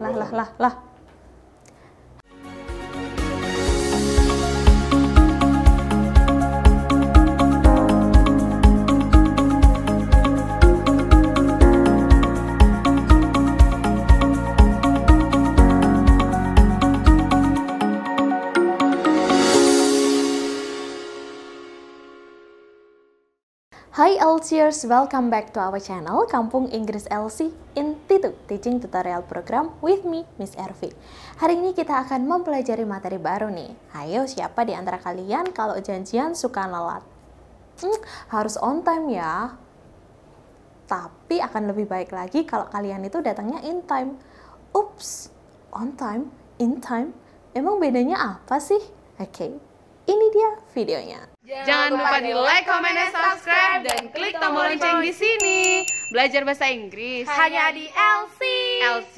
来来来来。Hai Elsiers, welcome back to our channel Kampung Inggris LC in Titu Teaching Tutorial Program with me, Miss Ervi. Hari ini kita akan mempelajari materi baru nih. Ayo, siapa di antara kalian kalau janjian suka lelat? Hmm, harus on time ya. Tapi akan lebih baik lagi kalau kalian itu datangnya in time. Ups, on time, in time, emang bedanya apa sih? Oke, okay, ini dia videonya. Jangan lupa di like, comment, dan subscribe dan klik tombol lonceng di sini. Belajar bahasa Inggris hanya di LC. LC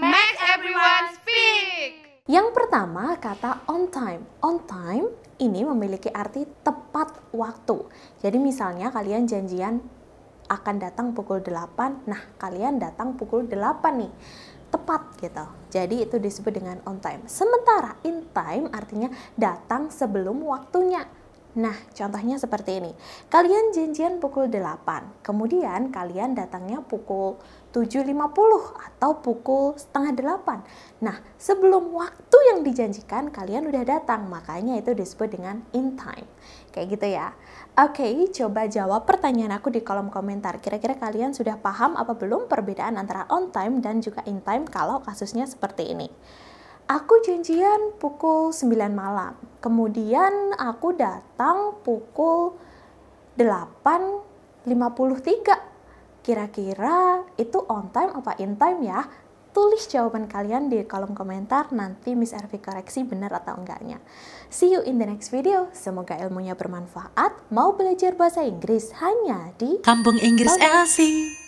makes everyone speak. Yang pertama kata on time. On time ini memiliki arti tepat waktu. Jadi misalnya kalian janjian akan datang pukul 8, nah kalian datang pukul 8 nih tepat gitu. Jadi itu disebut dengan on time. Sementara in time artinya datang sebelum waktunya. Nah, contohnya seperti ini. Kalian janjian pukul 8, kemudian kalian datangnya pukul 7.50 atau pukul setengah 8. Nah, sebelum waktu yang dijanjikan kalian udah datang, makanya itu disebut dengan in time. Kayak gitu ya. Oke, coba jawab pertanyaan aku di kolom komentar. Kira-kira kalian sudah paham apa belum perbedaan antara on time dan juga in time kalau kasusnya seperti ini? Aku janjian pukul 9 malam. Kemudian aku datang pukul 8.53. Kira-kira itu on time apa in time ya? Tulis jawaban kalian di kolom komentar, nanti Miss Ervi koreksi benar atau enggaknya. See you in the next video. Semoga ilmunya bermanfaat. Mau belajar bahasa Inggris hanya di Kampung Inggris Elsie.